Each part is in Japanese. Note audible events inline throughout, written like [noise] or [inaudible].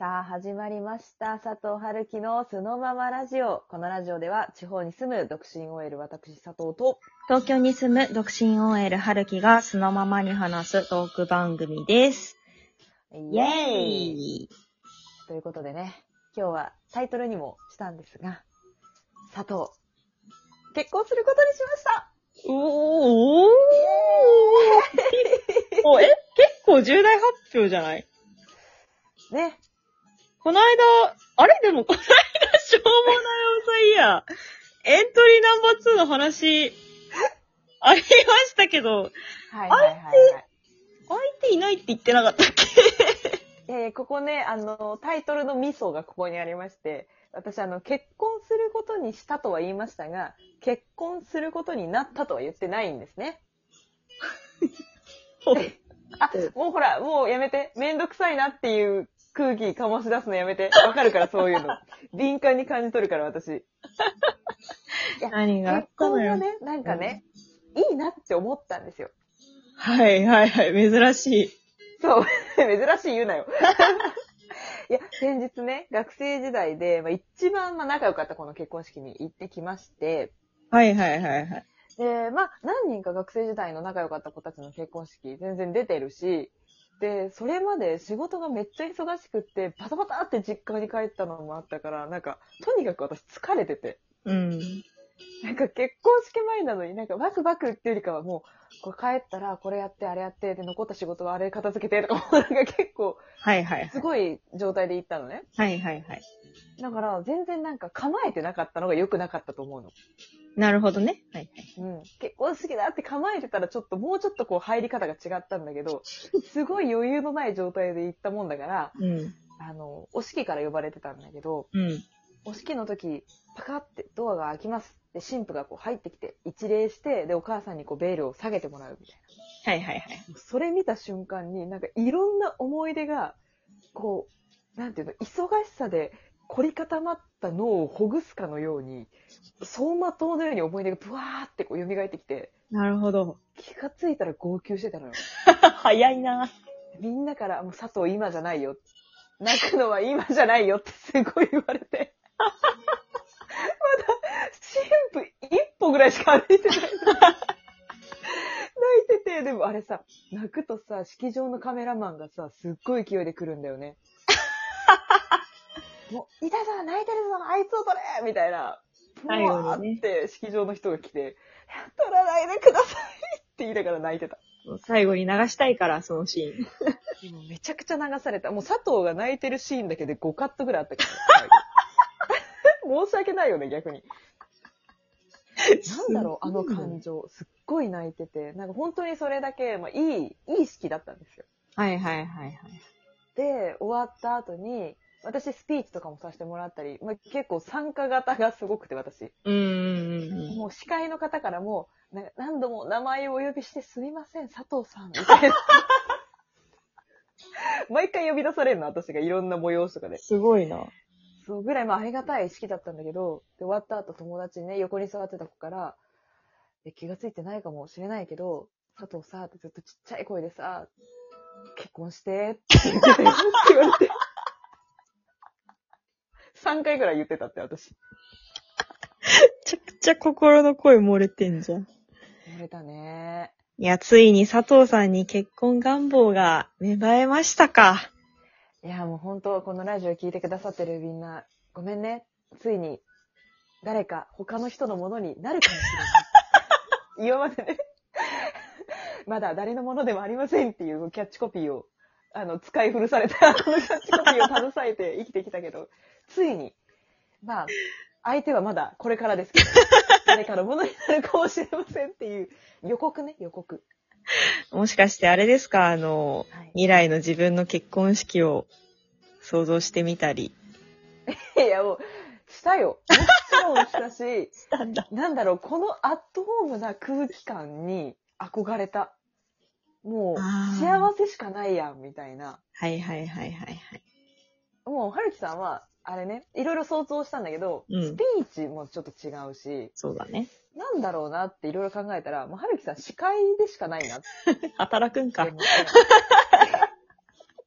さあ、始まりました。佐藤春樹のそのままラジオ。このラジオでは、地方に住む独身 OL 私佐藤と、東京に住む独身 OL 春樹がそのままに話すトーク番組です。イイェーイということでね、今日はタイトルにもしたんですが、佐藤、結婚することにしましたおー [laughs] おえ、結構重大発表じゃない？ね。この間、あれ？でもこの間、しょうもないおさいや。エントリーナンバー2の話、ありましたけど、はいはいはい、はい。相手いないって言ってなかったっけ？えーここね、あの、タイトルのミソがここにありまして、私、あの、結婚することにしたとは言いましたが、結婚することになったとは言ってないんですね。[laughs] あ、もうほら、もうやめて。めんどくさいなっていう空気醸し出すのやめて。わかるから、そういうの。[laughs] 敏感に感じ取るから、私。いや何があっ結たのよ。婚がね、なんかね、いいなって思ったんですよ。はいはいはい、珍しい。そう。[laughs] 珍しい言うなよ。いや、先日ね、学生時代で、まあ、一番まあ仲良かったこの結婚式に行ってきまして、はいはいはいはい。で、まあ、何人か学生時代の仲良かった子たちの結婚式全然出てるし、で、それまで仕事がめっちゃ忙しくって、バタバタって実家に帰ったのもあったから、なんか、とにかく私疲れてて、うん。なんか結婚式前なのになんかバクバクっていうよりかはもう、こう帰ったらこれやってあれやって、で、残った仕事はあれ片付けてとか、もうなんか結構、はいはいはい。すごい状態で行ったのね。はいはいはい。だから、全然なんか構えてなかったのが良くなかったと思うの。なるほどね。はいはい。うん。結婚式だって構えてたらちょっと、もうちょっとこう入り方が違ったんだけど、すごい余裕のない状態で行ったもんだから、うん。あの、お式から呼ばれてたんだけど、うん。お式の時、パカってドアが開きます。で、新婦がこう入ってきて、一礼して、で、お母さんにこうベールを下げてもらうみたいはいはいはい。な。それ見た瞬間に、なんかいろんな思い出が、こう、なんていうの、忙しさで凝り固まった脳をほぐすかのように、走馬灯のように思い出がブワーってこう蘇ってきて、なるほど。気がついたら号泣してたのよ。[laughs] 早いな。みんなから、もう佐藤今じゃないよ。泣くのは今じゃないよってすごい言われて。まだ、新婦一歩ぐらいしか歩いてない。[laughs] 泣いてて、でもあれさ、泣くとさ、式場のカメラマンがさ、すっごい勢いで来るんだよね。[laughs] もう、いたぞ泣いてるぞあいつを撮れみたいな。ふ最後わーって式場の人が来て、撮らないでくださいって言いながら泣いてた。最後に流したいから、そのシーン。[laughs] でもめちゃくちゃ流された。もう佐藤が泣いてるシーンだけで5カットぐらいあったから、申し訳ないよね、逆に。[laughs] なんだろう、あの感情。すっごい泣いてて。なんか本当にそれだけ、まあ、いい、いい式だったんですよ。はいはいはいはい。で、終わった後に、私スピーチとかもさせてもらったり、まあ、結構参加型がすごくて、私。うん。もう司会の方からも、何度も名前をお呼びしてすみません、佐藤さん、みたいな。[laughs] 毎回呼び出されるの、私がいろんな催しとかで。すごいな。そうぐらい、まあ、ありがたい式だったんだけど、で、終わった後友達にね、横に座ってた子から、え気がついてないかもしれないけど、佐藤さ、ってずっとちっちゃい声でさ、結婚して、って言ってたよって言われて。3回ぐらい言ってたって、私。めちゃくちゃ心の声漏れてんじゃん。言われたね。いや、ついに佐藤さんに結婚願望が芽生えましたか。いや、もう本当、このラジオ聞いてくださってるみんな、ごめんね。ついに、誰か他の人のものになるかもしれない。[laughs] 今までね、まだ誰のものでもありませんっていうキャッチコピーを、あの、使い古された、このキャッチコピーを携えて生きてきたけど、ついに、まあ、相手はまだこれからですけど、誰かのものになるかもしれませんっていう予告ね、予告。[laughs] もしかしてあれですか？あの、はい未来の自分の結婚式を想像してみたり。[laughs] いや、もう、したよ。もちろんしたし、[laughs] したんだ。なんだろう、このアットホームな空気感に憧れた。もう、幸せしかないやん、みたいな。はいはいはいはいはい。もう、はるきさんは、あれね、いろいろ想像したんだけど、うんスピーチもちょっと違うし、そうだね。なんだろうなっていろいろ考えたら、もうはるきさん司会でしかないなって [laughs] 働くんか思って。[laughs]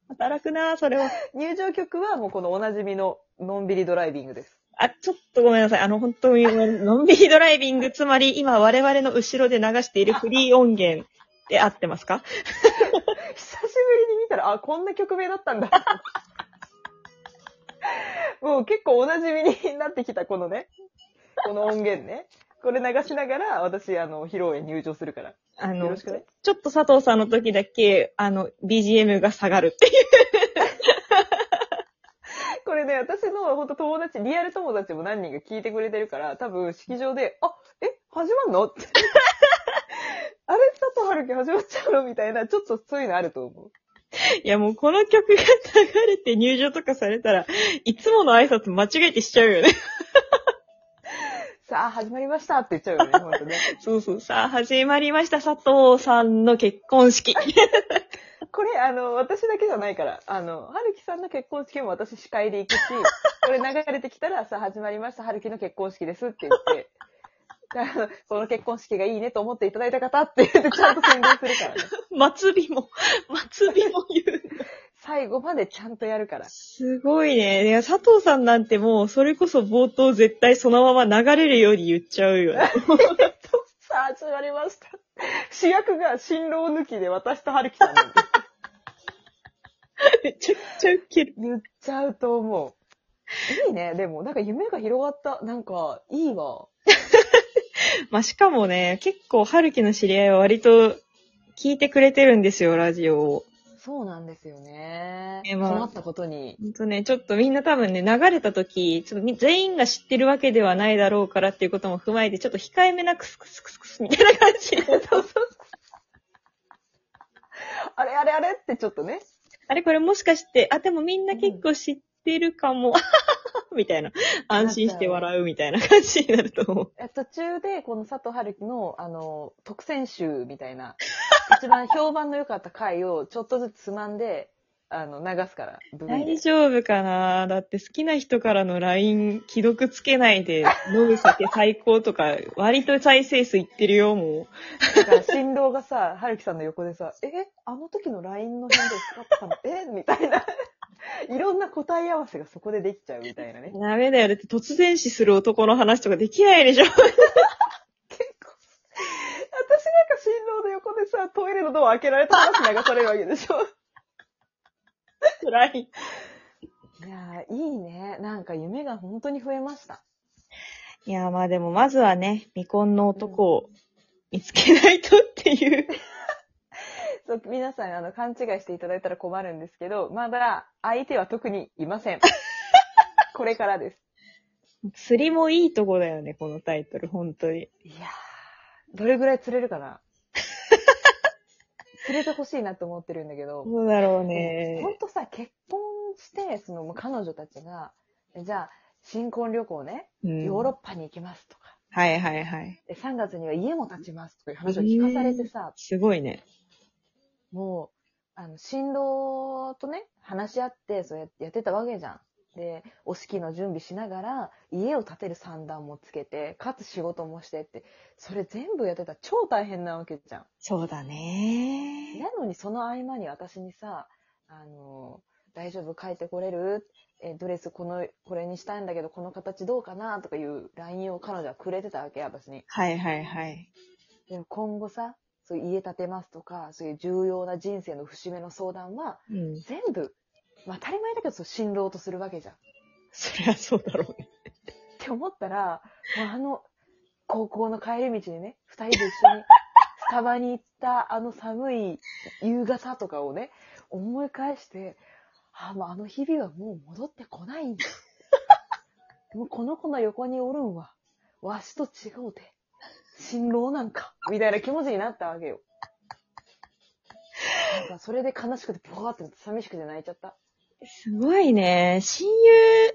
働くなそれは。入場曲はもうこのおなじみののんびりドライビングです。あ、ちょっとごめんなさい。あの、本当に、[laughs] のんびりドライビング、つまり今我々の後ろで流しているフリー音源で合ってますか？久しぶりに見たら、あ、こんな曲名だったんだ。もう結構おなじみになってきた、このね。この音源ね。これ流しながら、私、あの、披露宴入場するから。あのよろし、くね。ちょっと佐藤さんの時だけ、あの、BGM が下がるっていう。[laughs] これね、私の本当友達、リアル友達も何人か聞いてくれてるから、多分式場で、あ、え、始まんの？って。あれ、佐藤春樹始まっちゃうの？みたいな、ちょっとそういうのあると思う。いやもうこの曲が流れて入場とかされたら、いつもの挨拶間違えてしちゃうよね。さあ、始まりましたって言っちゃうよね、ほんとね。[laughs] そうそう。さあ、始まりました。佐藤さんの結婚式。[laughs] これ、あの、私だけじゃないから、あの、春樹さんの結婚式も私司会で行くし、[laughs] これ流れてきたら、さあ、始まりました、春樹の結婚式ですって言って、あのこの結婚式がいいねと思っていただいた方って言ってちゃんと宣伝するからね。末尾も、末尾も言う。最後までちゃんとやるから。すごいね。いや、佐藤さんなんてもう、それこそ冒頭絶対そのまま流れるように言っちゃうよね。[laughs] さあ、始まりました。主役が新郎抜きで私と春樹さんなんで [laughs] めちゃくちゃウケる。言っちゃうと思う。いいね。でも、なんか夢が広がった。なんか、いいわ。[laughs] まあ、しかもね、結構、春樹の知り合いは割と聞いてくれてるんですよ、ラジオを。そうなんですよね。えまあ困ったことに。ほんとね、ちょっとみんな多分ね、流れた時、ちょっとみ全員が知ってるわけではないだろうからっていうことも踏まえて、ちょっと控えめなクスクスクスクスみたいな感じで。そうそうそう。あれあれあれってちょっとね。あれこれもしかして、あ、でもみんな結構知ってるかも。みたいな。安心して笑うみたいな感じになると思う。え途中で、この佐藤春樹の、あの、特選集みたいな、[laughs] 一番評判の良かった回をちょっとずつつまんで、あの、流すから、大丈夫かな？だって好きな人からの LINE 既読つけないで飲む酒最高とか、[laughs] 割と再生数いってるよ、もだから、新郎がさ、春樹さんの横でさ、え？あの時の LINE の返事使ってたの？[laughs] え？みたいな。いろんな答え合わせがそこでできちゃうみたいなねう。。ダメだよ。だって突然死する男の話とかできないでしょ。結構。私なんか新郎の横でさ、トイレのドア開けられた話流されるわけでしょ？辛い。いやー、いいね。なんか夢が本当に増えました。いや、まあでもまずはね、未婚の男を見つけないとっていう。[laughs] そう、皆さん、あの、勘違いしていただいたら困るんですけど、まだ相手は特にいません。[laughs] これからです。釣りもいいとこだよね、このタイトル、本当に。いやー、どれぐらい釣れるかな？釣れてほしいなと思ってるんだけど、どうだろうほんね。とさ、結婚して、その、彼女たちが、じゃあ、新婚旅行ね、うんヨーロッパに行きますとか、はいはいはい。で3月には家も建ちますとかいう話を聞かされてさ、すごいね。もう、あの、新郎とね、話し合って、そうやってやってたわけじゃん。で、お式の準備しながら、家を建てる算段もつけて、かつ仕事もしてって、それ全部やってたら超大変なわけじゃん。そうだね。なのにその合間に私にさ、あの、大丈夫？帰ってこれる？え、ドレスこの、これにしたいんだけど、この形どうかな？とかいう LINE を彼女はくれてたわけ、私に。はいはいはい。でも今後さ、そういう家建てますとか、そういう重要な人生の節目の相談は、うん。全部、まあ当たり前だけど、そう新郎とするわけじゃん。っそりゃそうだろうね。て思ったら、もうあの、高校の帰り道にね、二人で一緒に、[laughs] スタバに行ったあの寒い夕方とかをね、思い返して、あ、もうあの日々はもう戻ってこないんだ。[laughs] もうこの子の横におるんは、わしと違うて、新郎なんか、みたいな気持ちになったわけよ。なんかそれで悲しくて、ボワーって寂しくて泣いちゃった。すごいね。親友、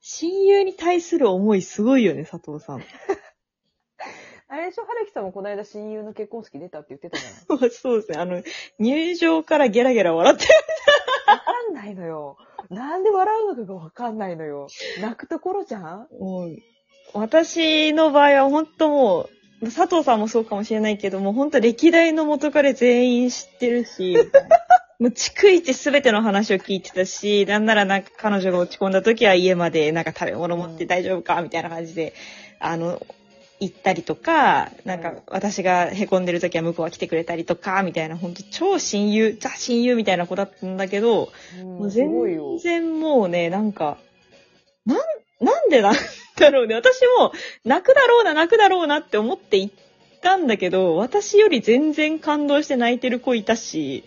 親友に対する思いすごいよね、佐藤さん。[laughs] あれでしょ？春樹さんもこの間親友の結婚式出たって言ってたじゃない？そうですね。あの、入場からゲラゲラ笑ってわかんないのよ。なんで笑うのかがわかんないのよ。泣くところじゃん？もう、私の場合は本当もう、佐藤さんもそうかもしれないけども、本当歴代の元彼全員知ってるし、[laughs] もう逐一すべての話を聞いてたし、なんならなんか彼女が落ち込んだ時は家までなんか食べ物持って大丈夫かみたいな感じで、あの、行ったりとか、なんか私が凹んでる時は向こうが来てくれたりとか、みたいな、ほんと超親友、ザ親友みたいな子だったんだけど、もう全。然もうね、なんか、なん、なんでなんだろうね。私も泣くだろうな、泣くだろうなって思って行ったんだけど、私より全然感動して泣いてる子いたし、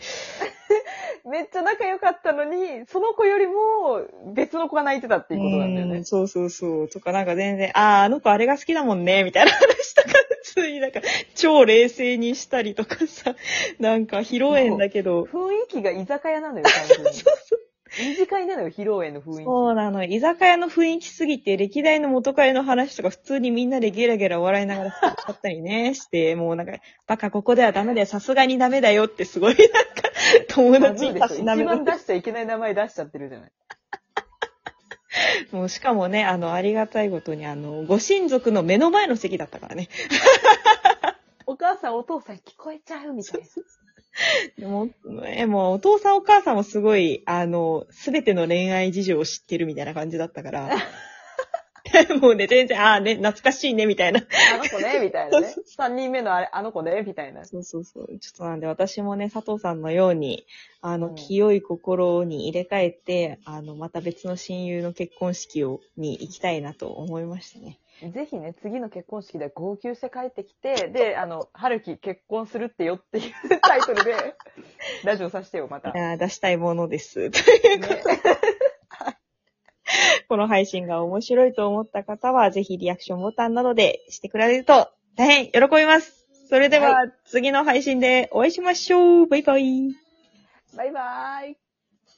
めっちゃ仲良かったのに、その子よりも別の子が泣いてたっていうことなんだよねうん。そうそうそう。とかなんか全然、ああ、あの子あれが好きだもんね、みたいな話とか普通になんか超冷静にしたりとかさ、なんか披露宴だけど、雰囲気が居酒屋なのよ、完全に。[laughs] 二次会なのよ、披露宴の雰囲気。そうなの。居酒屋の雰囲気すぎて、歴代の元彼の話とか普通にみんなでゲラゲラ笑いながら使ったりね、して、もうなんか、バカここではダメだよ、さすがにダメだよってすごいなんか、友達にたし一番出しちゃいけない名前出しちゃってるじゃない。もうしかもね、あの、ありがたいことに、あの、ご親族の目の前の席だったからね。お母さん、お父さん聞こえちゃうみたいな。[laughs] でも、え、もうお父さんお母さんもすごい、あの、すべての恋愛事情を知ってるみたいな感じだったから。[laughs] もうね、全然、ああね、懐かしいね、みたいな。あの子ね、みたいなね。三人目のあれ、あの子ね、みたいな。そうそうそう。ちょっとなんで私もね、佐藤さんのように、あの、うん清い心に入れ替えて、あの、また別の親友の結婚式を、に行きたいなと思いましたね。ぜひね、次の結婚式で号泣して帰ってきて、で、あの、春樹結婚するってよっていうタイトルで、[laughs] ラジオさせてよ、また。いやー出したいものです。[laughs] ねこの配信が面白いと思った方は、ぜひリアクションボタンなどでしてくれると大変喜びます。それでは、は次の配信でお会いしましょう。バイバイ。バイバーイ。